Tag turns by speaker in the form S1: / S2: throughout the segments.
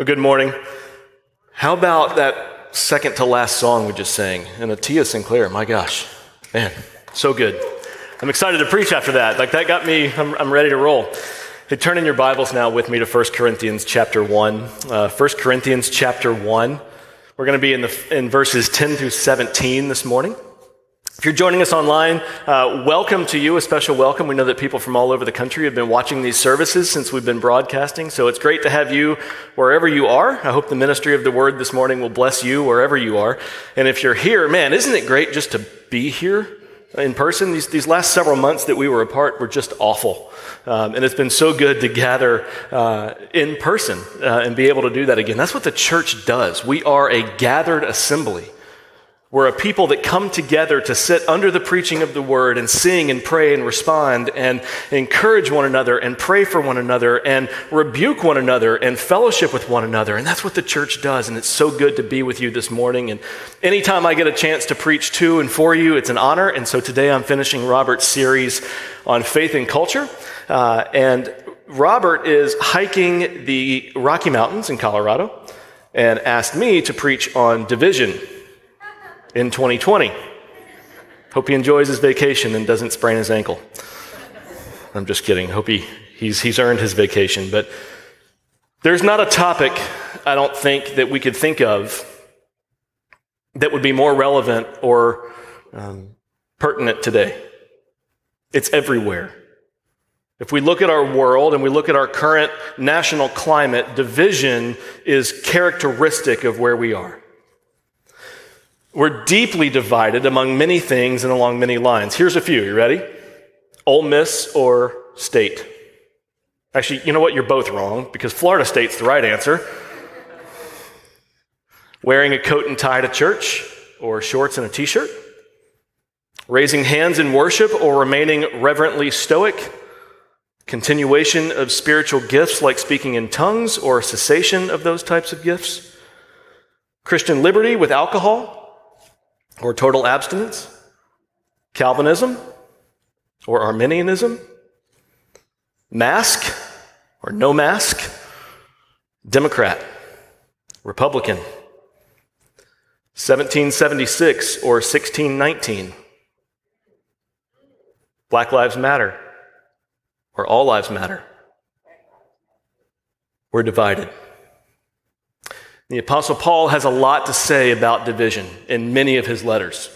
S1: Well, good morning. How about that second to last song we just sang? And Atia Sinclair, my gosh, man, so good. I'm excited to preach after that. Like that got me, I'm, I'm ready to roll. Hey, turn in your Bibles now with me to 1 Corinthians chapter 1. Uh, 1 Corinthians chapter 1. We're going to be in, the, in verses 10 through 17 this morning. If you're joining us online, uh, welcome to you, a special welcome. We know that people from all over the country have been watching these services since we've been broadcasting, so it's great to have you wherever you are. I hope the ministry of the word this morning will bless you wherever you are. And if you're here, man, isn't it great just to be here in person? These, these last several months that we were apart were just awful. Um, and it's been so good to gather uh, in person uh, and be able to do that again. That's what the church does. We are a gathered assembly. We're a people that come together to sit under the preaching of the word and sing and pray and respond and encourage one another and pray for one another and rebuke one another and fellowship with one another. And that's what the church does. And it's so good to be with you this morning. And anytime I get a chance to preach to and for you, it's an honor. And so today I'm finishing Robert's series on faith and culture. Uh, and Robert is hiking the Rocky Mountains in Colorado and asked me to preach on division in 2020. Hope he enjoys his vacation and doesn't sprain his ankle. I'm just kidding. Hope he, he's, he's earned his vacation. But there's not a topic, I don't think, that we could think of that would be more relevant or um, pertinent today. It's everywhere. If we look at our world and we look at our current national climate, division is characteristic of where we are. We're deeply divided among many things and along many lines. Here's a few. You ready? Ole Miss or state? Actually, you know what? You're both wrong because Florida State's the right answer. Wearing a coat and tie to church or shorts and a t shirt? Raising hands in worship or remaining reverently stoic? Continuation of spiritual gifts like speaking in tongues or cessation of those types of gifts? Christian liberty with alcohol or total abstinence, Calvinism or Arminianism, mask or no mask, Democrat, Republican, 1776 or 1619, Black Lives Matter or All Lives Matter. We're divided. The Apostle Paul has a lot to say about division in many of his letters,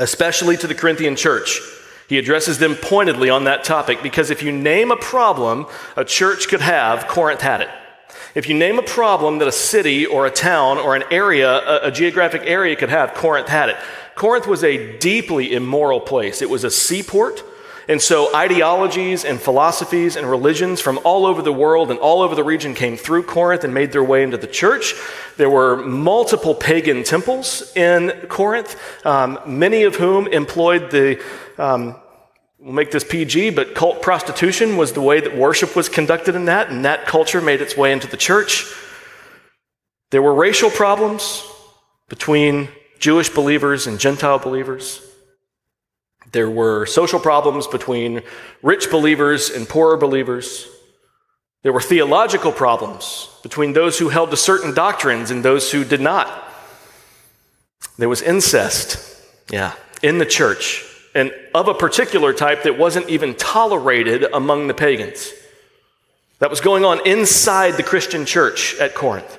S1: especially to the Corinthian church. He addresses them pointedly on that topic because if you name a problem a church could have, Corinth had it. If you name a problem that a city or a town or an area, a, a geographic area could have, Corinth had it. Corinth was a deeply immoral place. It was a seaport. And so ideologies and philosophies and religions from all over the world and all over the region came through Corinth and made their way into the church. There were multiple pagan temples in Corinth, um, many of whom employed the, um, we'll make this PG, but cult prostitution was the way that worship was conducted in that, and that culture made its way into the church. There were racial problems between Jewish believers and Gentile believers. There were social problems between rich believers and poorer believers. There were theological problems between those who held to certain doctrines and those who did not. There was incest, yeah, in the church, and of a particular type that wasn't even tolerated among the pagans. That was going on inside the Christian church at Corinth.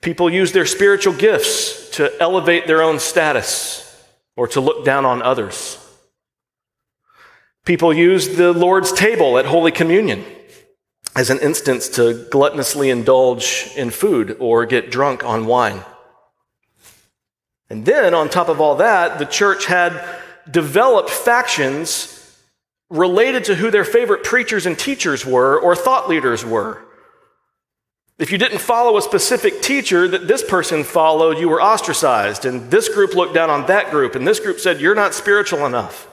S1: People used their spiritual gifts to elevate their own status or to look down on others. People use the Lord's table at Holy Communion as an instance to gluttonously indulge in food or get drunk on wine. And then, on top of all that, the church had developed factions related to who their favorite preachers and teachers were or thought leaders were. If you didn't follow a specific teacher that this person followed, you were ostracized. And this group looked down on that group, and this group said, You're not spiritual enough.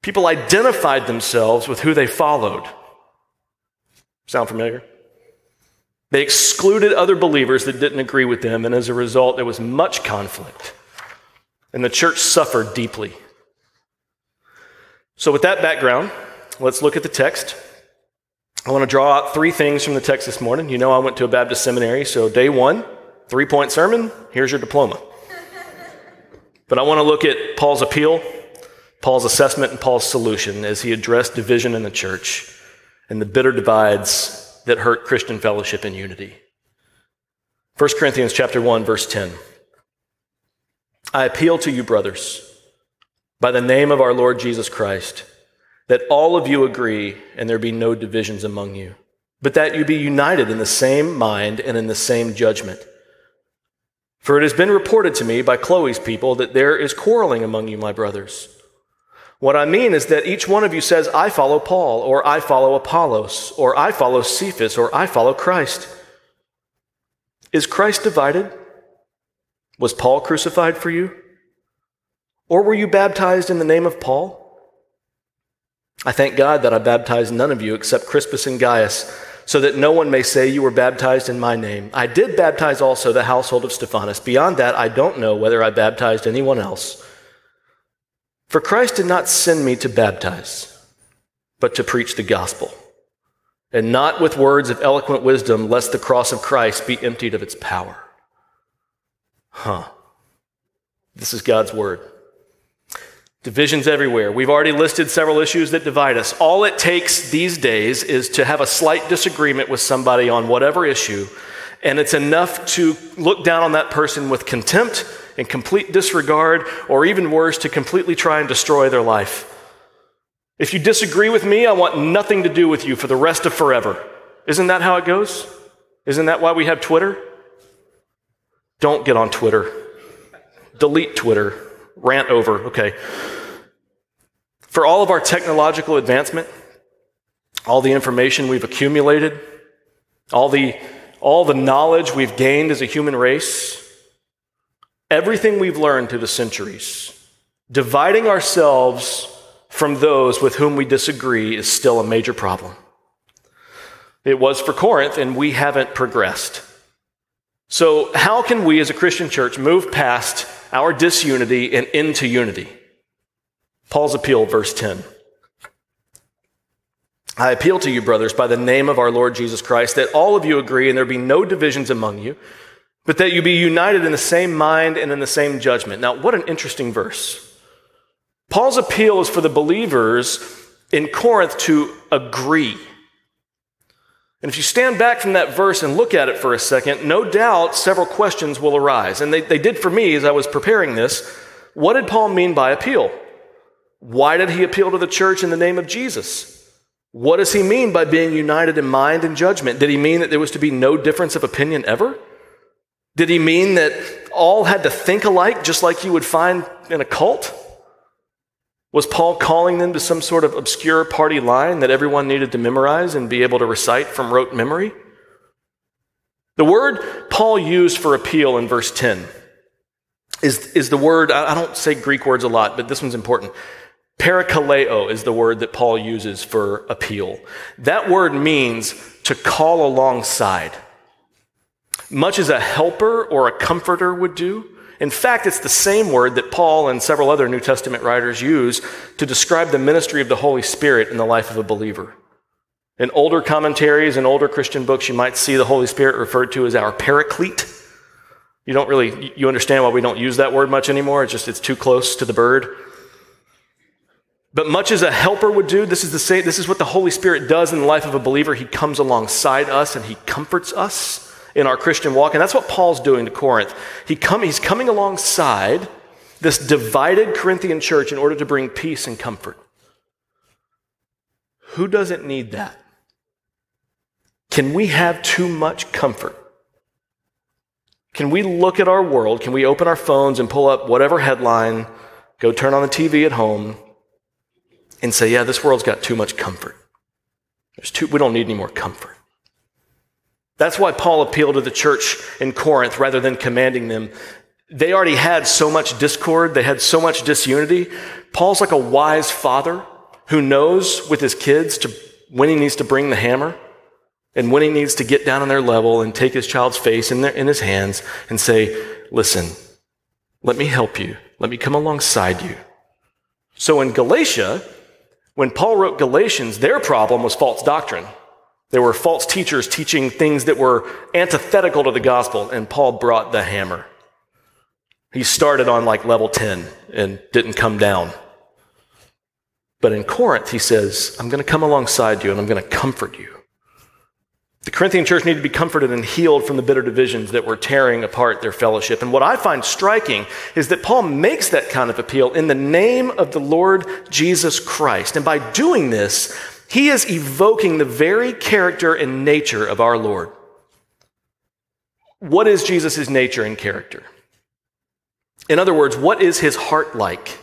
S1: People identified themselves with who they followed. Sound familiar? They excluded other believers that didn't agree with them, and as a result, there was much conflict. And the church suffered deeply. So, with that background, let's look at the text I want to draw out three things from the text this morning. You know, I went to a Baptist seminary, so day one, three point sermon, here's your diploma. But I want to look at Paul's appeal, Paul's assessment, and Paul's solution as he addressed division in the church and the bitter divides that hurt Christian fellowship and unity. 1 Corinthians chapter 1 verse 10. I appeal to you brothers by the name of our Lord Jesus Christ that all of you agree and there be no divisions among you, but that you be united in the same mind and in the same judgment. For it has been reported to me by Chloe's people that there is quarreling among you, my brothers. What I mean is that each one of you says, I follow Paul, or I follow Apollos, or I follow Cephas, or I follow Christ. Is Christ divided? Was Paul crucified for you? Or were you baptized in the name of Paul? I thank God that I baptized none of you except Crispus and Gaius, so that no one may say you were baptized in my name. I did baptize also the household of Stephanas. Beyond that, I don't know whether I baptized anyone else. For Christ did not send me to baptize, but to preach the gospel, and not with words of eloquent wisdom, lest the cross of Christ be emptied of its power. Huh. This is God's word. Divisions everywhere. We've already listed several issues that divide us. All it takes these days is to have a slight disagreement with somebody on whatever issue, and it's enough to look down on that person with contempt and complete disregard, or even worse, to completely try and destroy their life. If you disagree with me, I want nothing to do with you for the rest of forever. Isn't that how it goes? Isn't that why we have Twitter? Don't get on Twitter. Delete Twitter. Rant over. Okay. For all of our technological advancement, all the information we've accumulated, all the, all the knowledge we've gained as a human race, everything we've learned through the centuries, dividing ourselves from those with whom we disagree is still a major problem. It was for Corinth, and we haven't progressed. So, how can we as a Christian church move past our disunity and into unity? Paul's appeal, verse 10. I appeal to you, brothers, by the name of our Lord Jesus Christ, that all of you agree and there be no divisions among you, but that you be united in the same mind and in the same judgment. Now, what an interesting verse. Paul's appeal is for the believers in Corinth to agree. And if you stand back from that verse and look at it for a second, no doubt several questions will arise. And they, they did for me as I was preparing this. What did Paul mean by appeal? Why did he appeal to the church in the name of Jesus? What does he mean by being united in mind and judgment? Did he mean that there was to be no difference of opinion ever? Did he mean that all had to think alike, just like you would find in a cult? Was Paul calling them to some sort of obscure party line that everyone needed to memorize and be able to recite from rote memory? The word Paul used for appeal in verse 10 is, is the word, I don't say Greek words a lot, but this one's important. Parakaleo is the word that Paul uses for appeal. That word means to call alongside, much as a helper or a comforter would do. In fact, it's the same word that Paul and several other New Testament writers use to describe the ministry of the Holy Spirit in the life of a believer. In older commentaries and older Christian books, you might see the Holy Spirit referred to as our paraclete. You don't really, you understand why we don't use that word much anymore. It's just, it's too close to the bird. But much as a helper would do, this is the same, this is what the Holy Spirit does in the life of a believer. He comes alongside us and he comforts us in our Christian walk. And that's what Paul's doing to Corinth. He come, he's coming alongside this divided Corinthian church in order to bring peace and comfort. Who doesn't need that? Can we have too much comfort? Can we look at our world? Can we open our phones and pull up whatever headline, go turn on the TV at home, and say, yeah, this world's got too much comfort? There's too, we don't need any more comfort. That's why Paul appealed to the church in Corinth rather than commanding them. They already had so much discord, they had so much disunity. Paul's like a wise father who knows with his kids to, when he needs to bring the hammer and when he needs to get down on their level and take his child's face in, their, in his hands and say, Listen, let me help you. Let me come alongside you. So in Galatia, when Paul wrote Galatians, their problem was false doctrine. There were false teachers teaching things that were antithetical to the gospel, and Paul brought the hammer. He started on like level 10 and didn't come down. But in Corinth, he says, I'm going to come alongside you and I'm going to comfort you. The Corinthian church needed to be comforted and healed from the bitter divisions that were tearing apart their fellowship. And what I find striking is that Paul makes that kind of appeal in the name of the Lord Jesus Christ. And by doing this, he is evoking the very character and nature of our Lord. What is Jesus' nature and character? In other words, what is his heart like?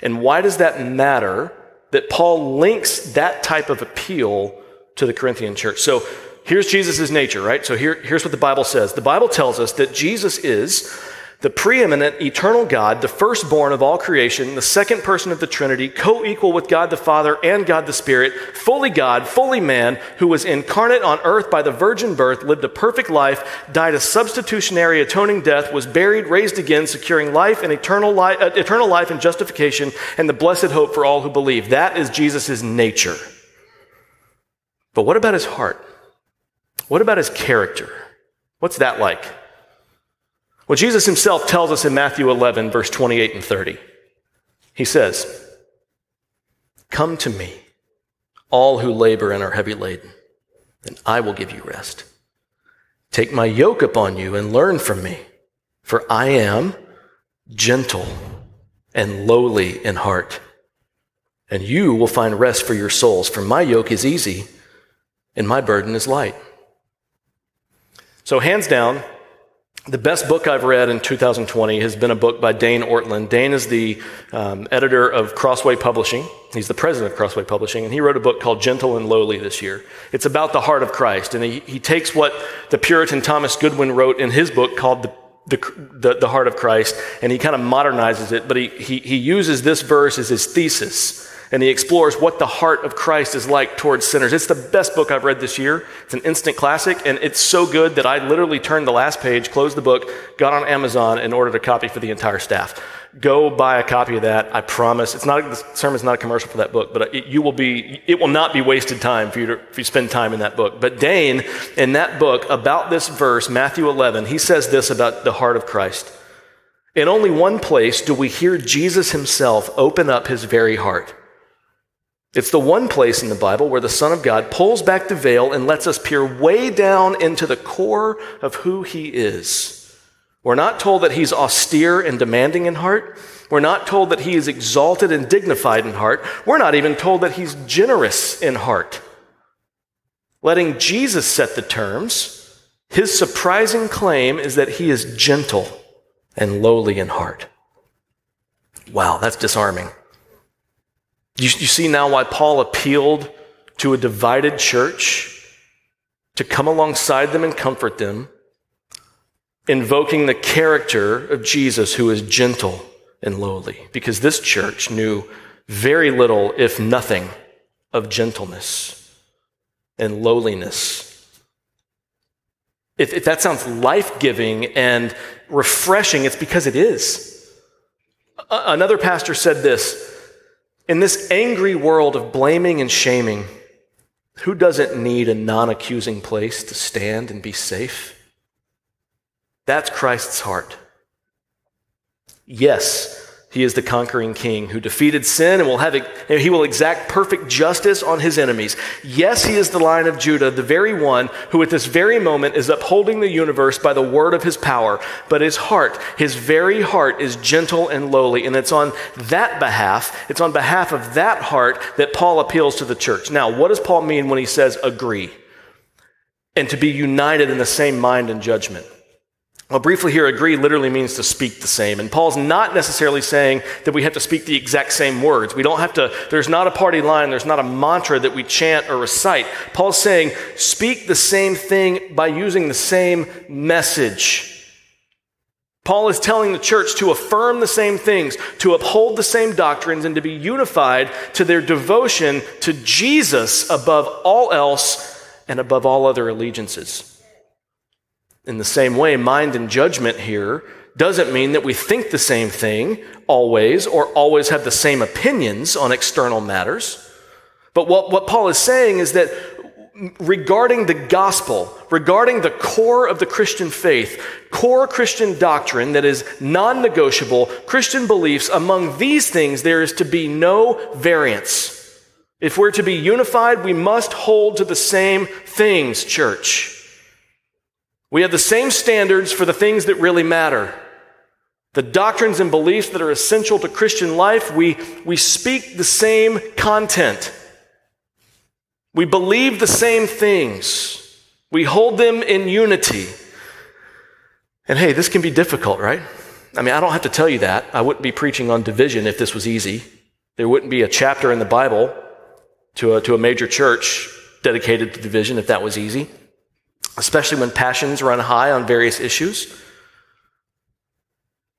S1: And why does that matter that Paul links that type of appeal to the Corinthian church? So here's Jesus' nature, right? So here, here's what the Bible says. The Bible tells us that Jesus is the preeminent eternal God, the firstborn of all creation, the second person of the Trinity, co equal with God the Father and God the Spirit, fully God, fully man, who was incarnate on earth by the virgin birth, lived a perfect life, died a substitutionary atoning death, was buried, raised again, securing life and eternal life, uh, eternal life and justification, and the blessed hope for all who believe. That is Jesus' nature. But what about his heart? What about his character? What's that like? Well, Jesus himself tells us in Matthew 11, verse 28 and 30. He says, Come to me, all who labor and are heavy laden, and I will give you rest. Take my yoke upon you and learn from me, for I am gentle and lowly in heart, and you will find rest for your souls, for my yoke is easy and my burden is light. So, hands down, the best book I've read in 2020 has been a book by Dane Ortlund. Dane is the um, editor of Crossway Publishing. He's the president of Crossway Publishing, and he wrote a book called Gentle and Lowly this year. It's about the heart of Christ, and he, he takes what the Puritan Thomas Goodwin wrote in his book called the the, the, the heart of Christ, and he kind of modernizes it, but he, he, he uses this verse as his thesis and he explores what the heart of Christ is like towards sinners. It's the best book I've read this year. It's an instant classic, and it's so good that I literally turned the last page, closed the book, got on Amazon, and ordered a copy for the entire staff. Go buy a copy of that. I promise. It's not the sermon's not a commercial for that book, but it, you will be. It will not be wasted time for you to if you spend time in that book. But Dane, in that book about this verse, Matthew 11, he says this about the heart of Christ. In only one place do we hear Jesus himself open up his very heart. It's the one place in the Bible where the Son of God pulls back the veil and lets us peer way down into the core of who he is. We're not told that he's austere and demanding in heart. We're not told that he is exalted and dignified in heart. We're not even told that he's generous in heart. Letting Jesus set the terms, his surprising claim is that he is gentle and lowly in heart. Wow, that's disarming. You, you see now why Paul appealed to a divided church to come alongside them and comfort them, invoking the character of Jesus who is gentle and lowly, because this church knew very little, if nothing, of gentleness and lowliness. If, if that sounds life giving and refreshing, it's because it is. Another pastor said this in this angry world of blaming and shaming, who doesn't need a non accusing place to stand and be safe? That's Christ's heart. Yes, he is the conquering king who defeated sin and will have, he will exact perfect justice on his enemies. Yes, he is the lion of Judah, the very one who at this very moment is upholding the universe by the word of his power. But his heart, his very heart is gentle and lowly. And it's on that behalf, it's on behalf of that heart that Paul appeals to the church. Now, what does Paul mean when he says agree? And to be united in the same mind and judgment. Briefly here, agree literally means to speak the same. And Paul's not necessarily saying that we have to speak the exact same words. We don't have to, there's not a party line, there's not a mantra that we chant or recite. Paul's saying, speak the same thing by using the same message. Paul is telling the church to affirm the same things, to uphold the same doctrines, and to be unified to their devotion to Jesus above all else and above all other allegiances. In the same way, mind and judgment here doesn't mean that we think the same thing always or always have the same opinions on external matters. But what, what Paul is saying is that regarding the gospel, regarding the core of the Christian faith, core Christian doctrine that is non negotiable, Christian beliefs, among these things, there is to be no variance. If we're to be unified, we must hold to the same things, church. We have the same standards for the things that really matter. The doctrines and beliefs that are essential to Christian life, we, we speak the same content. We believe the same things. We hold them in unity. And hey, this can be difficult, right? I mean, I don't have to tell you that. I wouldn't be preaching on division if this was easy. There wouldn't be a chapter in the Bible to a, to a major church dedicated to division if that was easy, especially when passions run high on various issues.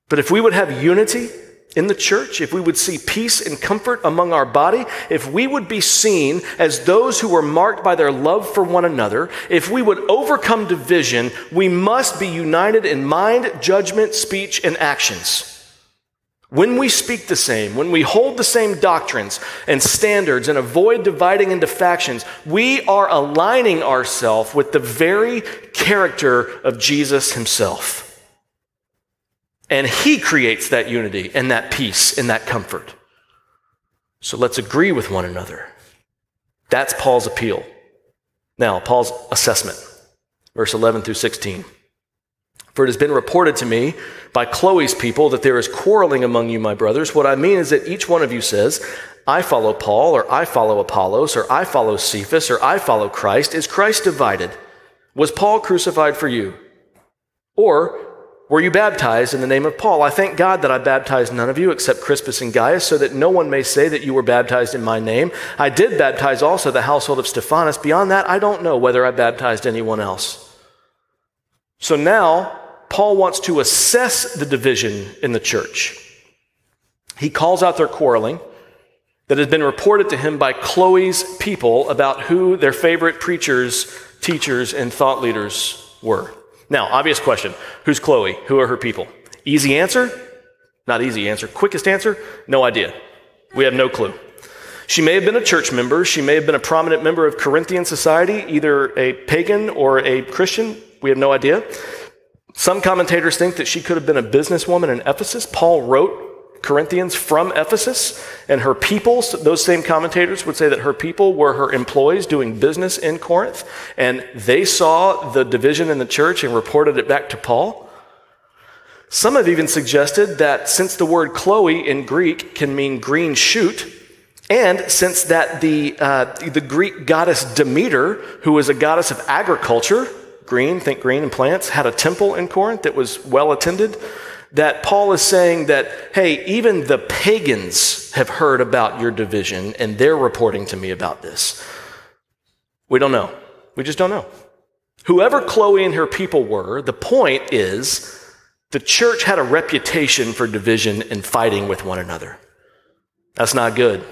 S1: But if we would have unity in the church, if we would see peace and comfort among our body, if we would be seen as those who were marked by their love for one another, if we would overcome division, we must be united in mind, judgment, speech, and actions. When we speak the same, when we hold the same doctrines and standards and avoid dividing into factions, we are aligning ourselves with the very character of Jesus himself. And He creates that unity and that peace and that comfort. So let's agree with one another. That's Paul's appeal. Now, Paul's assessment, verse 11 through 16. For it has been reported to me by Chloe's people that there is quarreling among you, my brothers. What I mean is that each one of you says, I follow Paul, or I follow Apollos, or I follow Cephas, or I follow Christ. Is Christ divided? Was Paul crucified for you? Or were you baptized in the name of Paul? I thank God that I baptized none of you except Crispus and Gaius, so that no one may say that you were baptized in my name. I did baptize also the household of Stephanas. Beyond that, I don't know whether I baptized anyone else. So now, Paul wants to assess the division in the church. He calls out their quarreling that has been reported to him by Chloe's people about who their favorite preachers, teachers, and thought leaders were. Now, obvious question Who's Chloe? Who are her people? Easy answer? Not easy answer. Quickest answer? No idea. We have no clue. She may have been a church member. She may have been a prominent member of Corinthian society, either a pagan or a Christian. We have no idea. Some commentators think that she could have been a businesswoman in Ephesus. Paul wrote Corinthians from Ephesus, and her people, those same commentators would say that her people were her employees doing business in Corinth, and they saw the division in the church and reported it back to Paul. Some have even suggested that since the word Chloe in Greek can mean green shoot, and since that the, uh, the Greek goddess Demeter, who was a goddess of agriculture, green, think green and plants, had a temple in Corinth that was well attended, that Paul is saying that, hey, even the pagans have heard about your division and they're reporting to me about this. We don't know. We just don't know. Whoever Chloe and her people were, the point is the church had a reputation for division and fighting with one another. That's not good.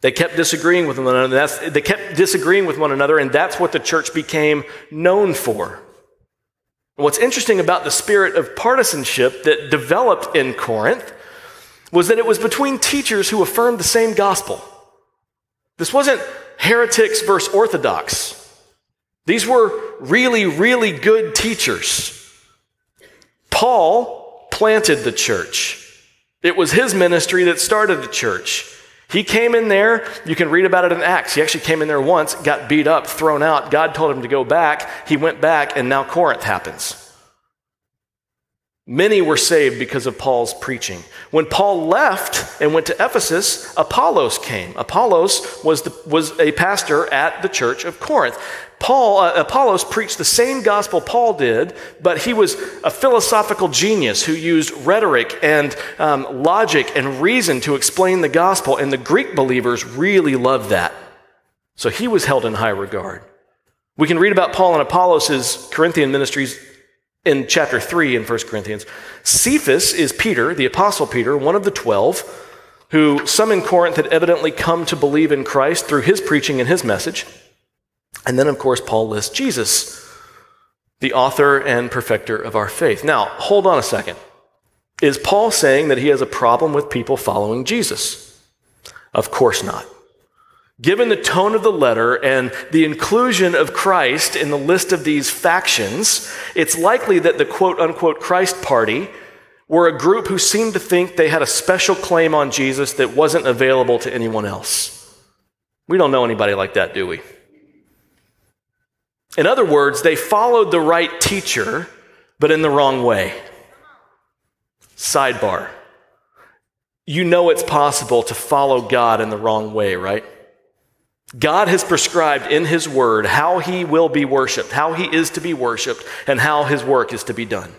S1: They kept disagreeing with one another. That's, they kept disagreeing with one another, and that's what the church became known for. What's interesting about the spirit of partisanship that developed in Corinth was that it was between teachers who affirmed the same gospel. This wasn't heretics versus orthodox. These were really, really good teachers. Paul planted the church. It was his ministry that started the church. He came in there, you can read about it in Acts. He actually came in there once, got beat up, thrown out. God told him to go back. He went back, and now Corinth happens. Many were saved because of Paul's preaching. When Paul left and went to Ephesus, Apollos came. Apollos was, the, was a pastor at the church of Corinth. Paul, uh, Apollos preached the same gospel Paul did, but he was a philosophical genius who used rhetoric and um, logic and reason to explain the gospel, and the Greek believers really loved that. So he was held in high regard. We can read about Paul and Apollos' Corinthian ministries in chapter 3 in 1 Corinthians. Cephas is Peter, the apostle Peter, one of the 12, who some in Corinth had evidently come to believe in Christ through his preaching and his message. And then, of course, Paul lists Jesus, the author and perfecter of our faith. Now, hold on a second. Is Paul saying that he has a problem with people following Jesus? Of course not. Given the tone of the letter and the inclusion of Christ in the list of these factions, it's likely that the quote unquote Christ party were a group who seemed to think they had a special claim on Jesus that wasn't available to anyone else. We don't know anybody like that, do we? In other words, they followed the right teacher, but in the wrong way. Sidebar. You know it's possible to follow God in the wrong way, right? God has prescribed in His Word how He will be worshiped, how He is to be worshiped, and how His work is to be done.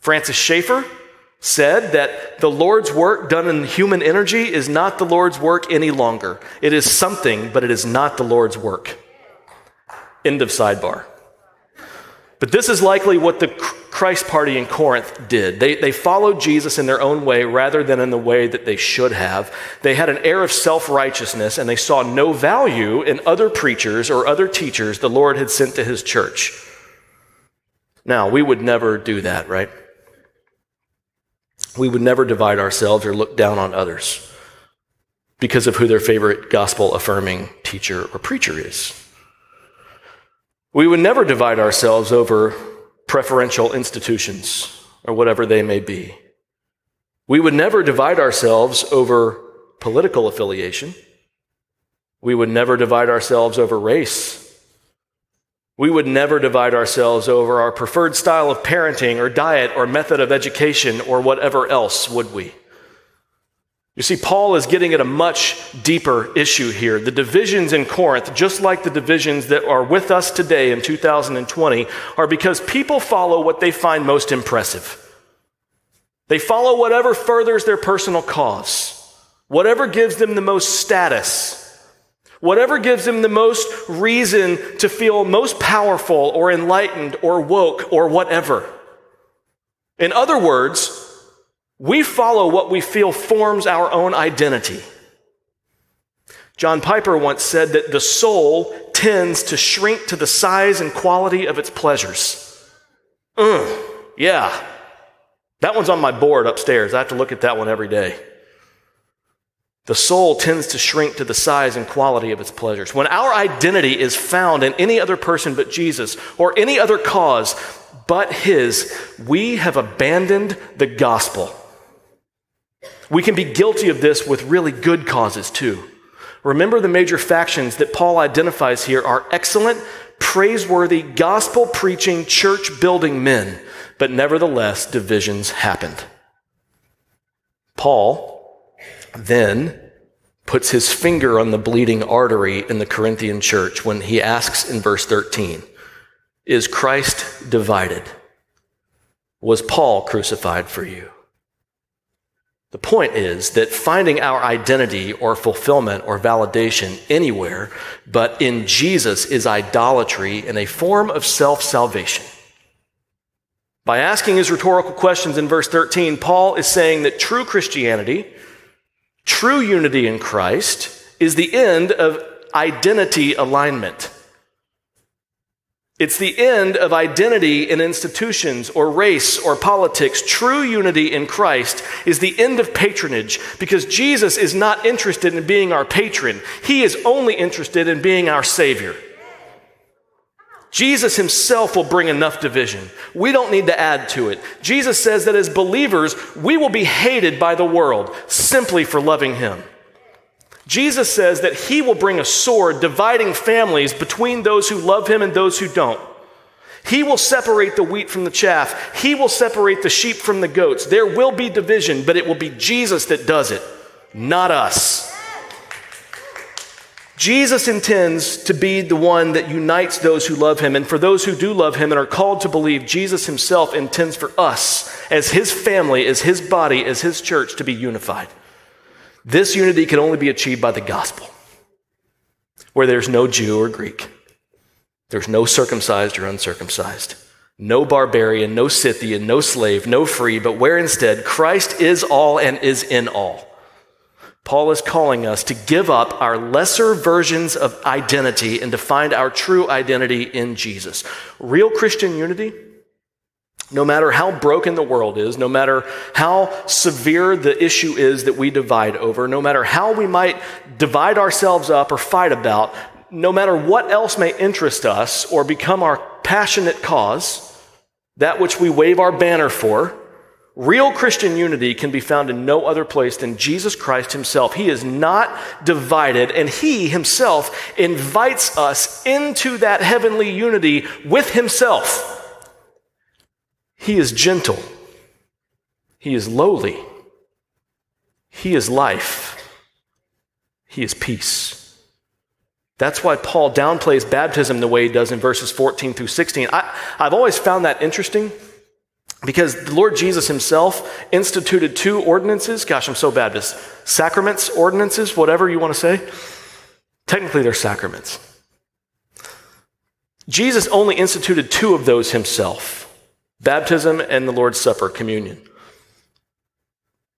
S1: Francis Schaeffer said that the Lord's work done in human energy is not the Lord's work any longer. It is something, but it is not the Lord's work. End of sidebar. But this is likely what the Christ party in Corinth did. They, they followed Jesus in their own way rather than in the way that they should have. They had an air of self righteousness and they saw no value in other preachers or other teachers the Lord had sent to his church. Now, we would never do that, right? We would never divide ourselves or look down on others because of who their favorite gospel affirming teacher or preacher is. We would never divide ourselves over preferential institutions or whatever they may be. We would never divide ourselves over political affiliation. We would never divide ourselves over race. We would never divide ourselves over our preferred style of parenting or diet or method of education or whatever else, would we? You see, Paul is getting at a much deeper issue here. The divisions in Corinth, just like the divisions that are with us today in 2020, are because people follow what they find most impressive. They follow whatever furthers their personal cause, whatever gives them the most status, whatever gives them the most reason to feel most powerful or enlightened or woke or whatever. In other words, we follow what we feel forms our own identity. John Piper once said that the soul tends to shrink to the size and quality of its pleasures. Mm, yeah. That one's on my board upstairs. I have to look at that one every day. The soul tends to shrink to the size and quality of its pleasures. When our identity is found in any other person but Jesus or any other cause but His, we have abandoned the gospel. We can be guilty of this with really good causes too. Remember the major factions that Paul identifies here are excellent, praiseworthy, gospel preaching, church building men, but nevertheless, divisions happened. Paul then puts his finger on the bleeding artery in the Corinthian church when he asks in verse 13 Is Christ divided? Was Paul crucified for you? The point is that finding our identity or fulfillment or validation anywhere but in Jesus is idolatry and a form of self salvation. By asking his rhetorical questions in verse 13, Paul is saying that true Christianity, true unity in Christ, is the end of identity alignment. It's the end of identity in institutions or race or politics. True unity in Christ is the end of patronage because Jesus is not interested in being our patron. He is only interested in being our Savior. Jesus himself will bring enough division. We don't need to add to it. Jesus says that as believers, we will be hated by the world simply for loving him. Jesus says that he will bring a sword dividing families between those who love him and those who don't. He will separate the wheat from the chaff. He will separate the sheep from the goats. There will be division, but it will be Jesus that does it, not us. Jesus intends to be the one that unites those who love him. And for those who do love him and are called to believe, Jesus himself intends for us, as his family, as his body, as his church, to be unified. This unity can only be achieved by the gospel, where there's no Jew or Greek, there's no circumcised or uncircumcised, no barbarian, no Scythian, no slave, no free, but where instead Christ is all and is in all. Paul is calling us to give up our lesser versions of identity and to find our true identity in Jesus. Real Christian unity No matter how broken the world is, no matter how severe the issue is that we divide over, no matter how we might divide ourselves up or fight about, no matter what else may interest us or become our passionate cause, that which we wave our banner for, real Christian unity can be found in no other place than Jesus Christ Himself. He is not divided, and He Himself invites us into that heavenly unity with Himself. He is gentle, He is lowly, He is life, He is peace. That's why Paul downplays baptism the way he does in verses 14 through 16. I, have always found that interesting because the Lord Jesus himself instituted two ordinances. Gosh, I'm so bad this. Sacraments, ordinances, whatever you want to say. Technically, they're sacraments. Jesus only instituted two of those himself baptism and the Lord's Supper, communion.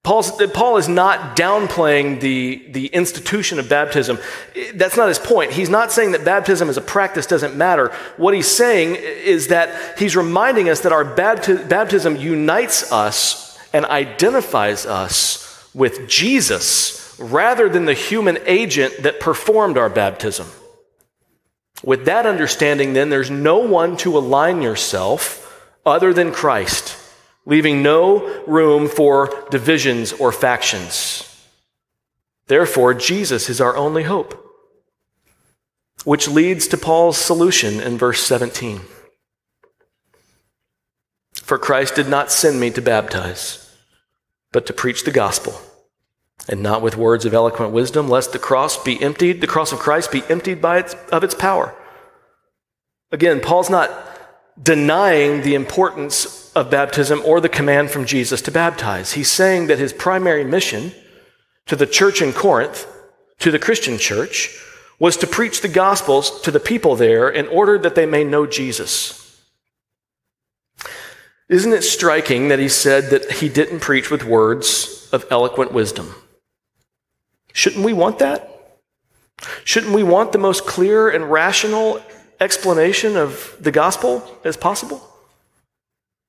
S1: Paul's, Paul is not downplaying the, the institution of baptism. That's not his point. He's not saying that baptism as a practice doesn't matter. What he's saying is that he's reminding us that our baptism unites us and identifies us with Jesus rather than the human agent that performed our baptism. With that understanding, then, there's no one to align yourself other than Christ leaving no room for divisions or factions. Therefore, Jesus is our only hope. Which leads to Paul's solution in verse 17. For Christ did not send me to baptize, but to preach the gospel, and not with words of eloquent wisdom, lest the cross be emptied, the cross of Christ be emptied by its, of its power. Again, Paul's not denying the importance of baptism or the command from Jesus to baptize. He's saying that his primary mission to the church in Corinth, to the Christian church, was to preach the gospels to the people there in order that they may know Jesus. Isn't it striking that he said that he didn't preach with words of eloquent wisdom? Shouldn't we want that? Shouldn't we want the most clear and rational explanation of the gospel as possible?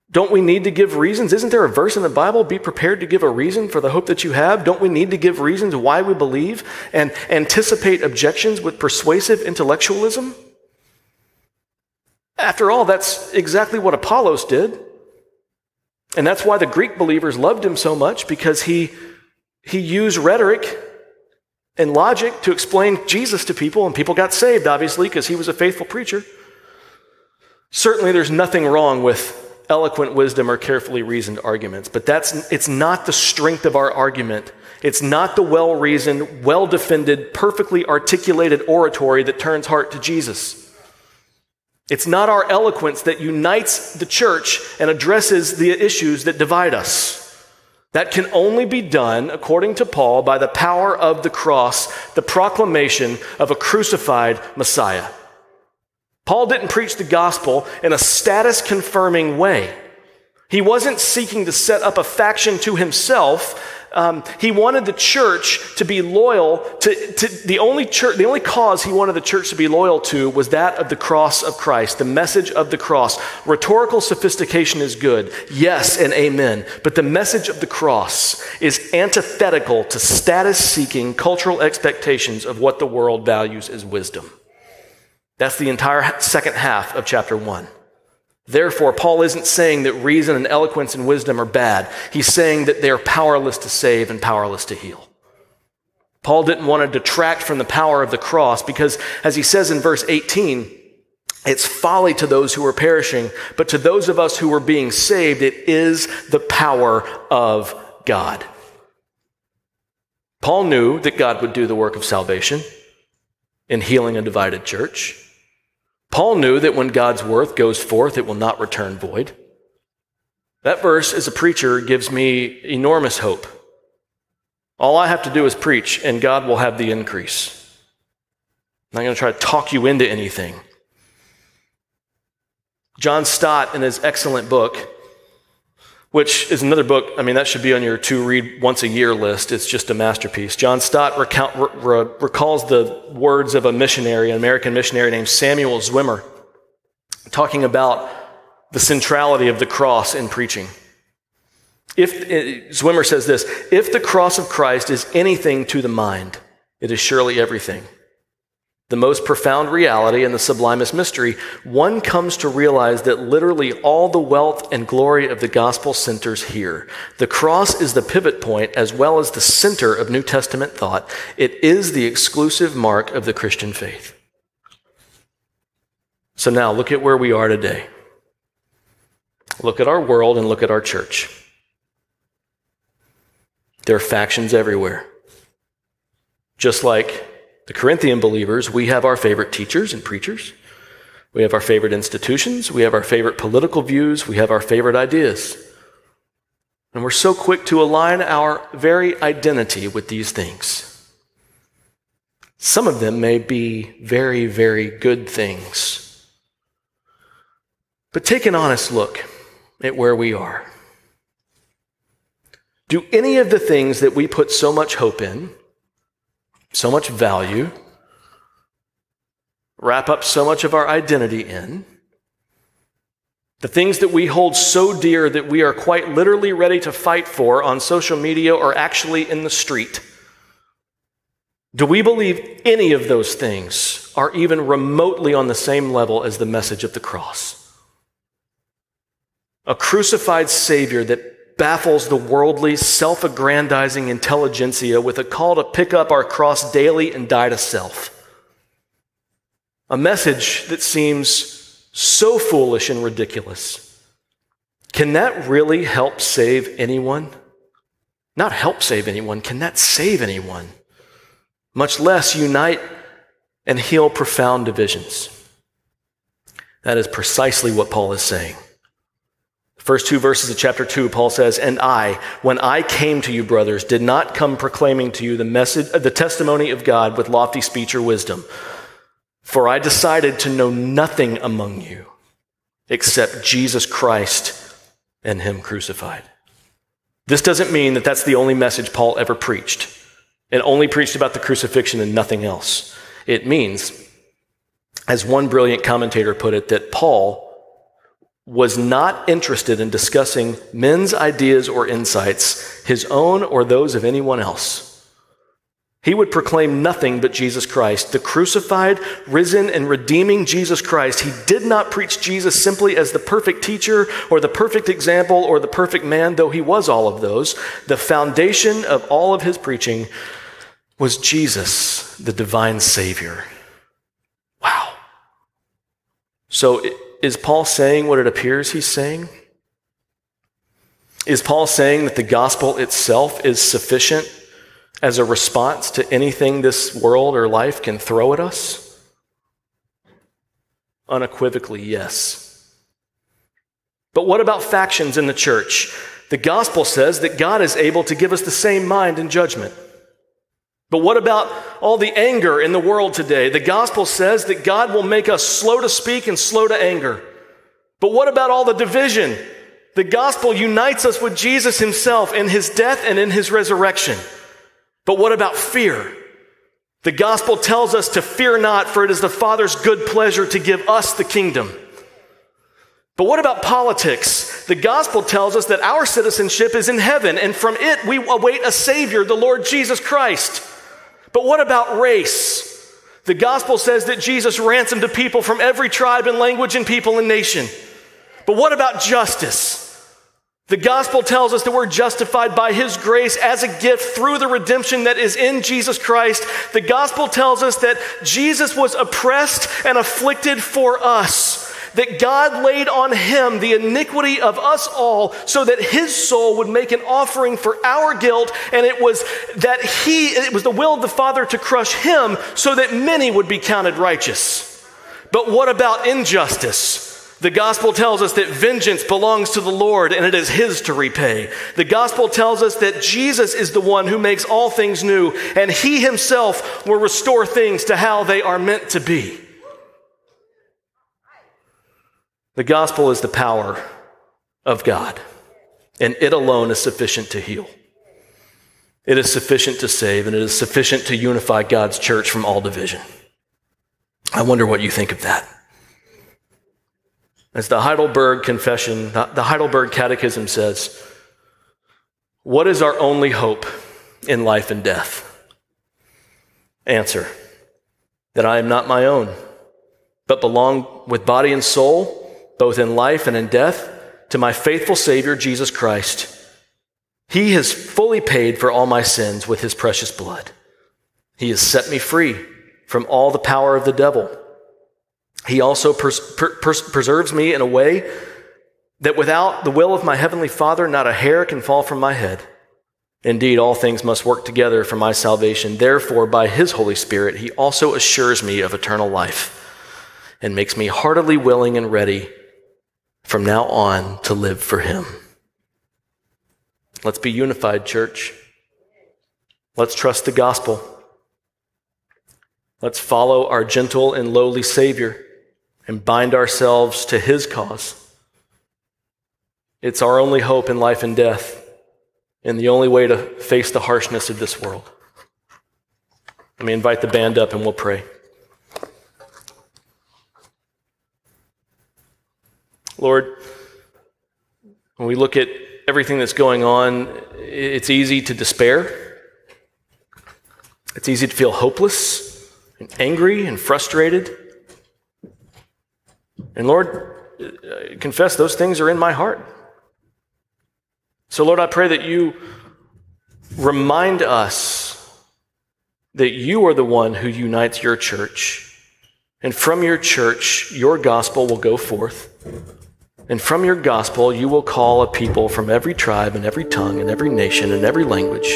S1: Don't we need to give reasons? Isn't there a verse in the Bible, be prepared to give a reason for the hope that you have? Don't we need to give reasons why we believe and anticipate objections with persuasive intellectualism? After all, that's exactly what Apollos did. And that's why the Greek believers loved him so much because he, he used rhetoric and logic to explain Jesus to people, and people got saved, obviously, because he was a faithful preacher. Certainly, there's nothing wrong with eloquent wisdom or carefully reasoned arguments, but that's, it's not the strength of our argument. It's not the well reasoned, well defended, perfectly articulated oratory that turns heart to Jesus. It's not our eloquence that unites the church and addresses the issues that divide us. That can only be done, according to Paul, by the power of the cross, the proclamation of a crucified Messiah. Paul didn't preach the gospel in a status confirming way. He wasn't seeking to set up a faction to himself. Um, he wanted the church to be loyal to, to, the only church, the only cause he wanted the church to be loyal to was that of the cross of Christ, the message of the cross. Rhetorical sophistication is good, yes and amen, but the message of the cross is antithetical to status seeking cultural expectations of what the world values as wisdom. That's the entire second half of chapter 1. Therefore, Paul isn't saying that reason and eloquence and wisdom are bad. He's saying that they're powerless to save and powerless to heal. Paul didn't want to detract from the power of the cross because, as he says in verse 18, it's folly to those who are perishing, but to those of us who are being saved, it is the power of God. Paul knew that God would do the work of salvation in healing a divided church. Paul knew that when God's word goes forth, it will not return void. That verse, as a preacher, gives me enormous hope. All I have to do is preach, and God will have the increase. I'm not going to try to talk you into anything. John Stott, in his excellent book, which is another book, I mean, that should be on your to read once a year list. It's just a masterpiece. John Stott recount, re, recalls the words of a missionary, an American missionary named Samuel Zwemer, talking about the centrality of the cross in preaching. If eh, Zwemer says this, if the cross of Christ is anything to the mind, it is surely everything. The most profound reality and the sublimest mystery, one comes to realize that literally all the wealth and glory of the gospel centers here. The cross is the pivot point as well as the center of New Testament thought. It is the exclusive mark of the Christian faith. So now look at where we are today. Look at our world and look at our church. There are factions everywhere. Just like the Corinthian believers, we have our favorite teachers and preachers. We have our favorite institutions. We have our favorite political views. We have our favorite ideas. And we're so quick to align our very identity with these things. Some of them may be very, very good things. But take an honest look at where we are. Do any of the things that we put so much hope in, so much value, wrap up so much of our identity in, the things that we hold so dear that we are quite literally ready to fight for on social media or actually in the street, do we believe any of those things are even remotely on the same level as the message of the cross? a crucified Savior that baffles the worldly, self aggrandizing intelligentsia with a call to pick up our cross daily and die to self. A message that seems so foolish and ridiculous. Can that really help save anyone? Not help save anyone, can that save anyone? Much less unite and heal profound divisions. That is precisely what Paul is saying. First two verses of chapter 2, Paul says, And I, when I came to you, brothers, did not come proclaiming to you the message, the testimony of God with lofty speech or wisdom. For I decided to know nothing among you except Jesus Christ and Him crucified. This doesn't mean that that's the only message Paul ever preached and only preached about the crucifixion and nothing else. It means, as one brilliant commentator put it, that Paul was not interested in discussing men's ideas or insights, his own or those of anyone else. He would proclaim nothing but Jesus Christ, the crucified, risen, and redeeming Jesus Christ. He did not preach Jesus simply as the perfect teacher or the perfect example or the perfect man, though he was all of those. The foundation of all of his preaching was Jesus, the divine Savior. Wow. So, it, is Paul saying what it appears he's saying? Is Paul saying that the gospel itself is sufficient as a response to anything this world or life can throw at us? Unequivocally, yes. But what about factions in the church? The gospel says that God is able to give us the same mind in judgment. But what about all the anger in the world today? The gospel says that God will make us slow to speak and slow to anger. But what about all the division? The gospel unites us with Jesus himself in his death and in his resurrection. But what about fear? The gospel tells us to fear not, for it is the Father's good pleasure to give us the kingdom. But what about politics? The gospel tells us that our citizenship is in heaven, and from it we await a Savior, the Lord Jesus Christ. But what about race? The gospel says that Jesus ransomed a people from every tribe and language and people and nation. But what about justice? The gospel tells us that we're justified by his grace as a gift through the redemption that is in Jesus Christ. The gospel tells us that Jesus was oppressed and afflicted for us that God laid on him the iniquity of us all so that his soul would make an offering for our guilt and it was that he it was the will of the father to crush him so that many would be counted righteous but what about injustice the gospel tells us that vengeance belongs to the Lord and it is His to repay. The gospel tells us that Jesus is the one who makes all things new and He Himself will restore things to how they are meant to be. The gospel is the power of God, and it alone is sufficient to heal. It is sufficient to save, and it is sufficient to unify God's church from all division. I wonder what you think of that. As the Heidelberg Confession, the Heidelberg Catechism says, What is our only hope in life and death? Answer that I am not my own, but belong with body and soul, both in life and in death, to my faithful Savior, Jesus Christ. He has fully paid for all my sins with his precious blood. He has set me free from all the power of the devil. He also pers- per- preserves me in a way that without the will of my heavenly Father, not a hair can fall from my head. Indeed, all things must work together for my salvation. Therefore, by his Holy Spirit, he also assures me of eternal life and makes me heartily willing and ready from now on to live for him. Let's be unified, church. Let's trust the gospel. Let's follow our gentle and lowly Savior and bind ourselves to his cause. It's our only hope in life and death and the only way to face the harshness of this world. Let me invite the band up and we'll pray. Lord, when we look at everything that's going on, it's easy to despair. It's easy to feel hopeless and angry and frustrated. And Lord, uh, confess those things are in my heart. So, Lord, I pray that you remind us that you are the one who unites your church. And from your church, your gospel will go forth. And from your gospel, you will call a people from every tribe and every tongue and every nation and every language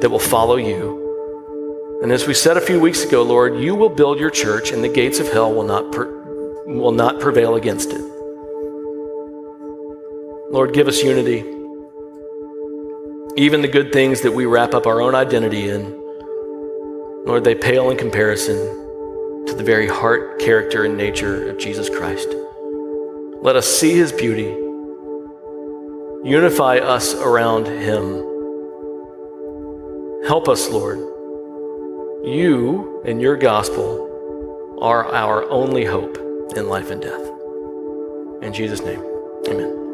S1: that will follow you. And as we said a few weeks ago, Lord, you will build your church, and the gates of hell will not, per- will not prevail against it. Lord, give us unity even the good things that we wrap up our own identity in, Lord, they pale in comparison to the very heart, character, and nature of Jesus Christ. Let us see his beauty, unify us around him. Help us, Lord. You and your gospel are our only hope in life and death. In Jesus' name, amen.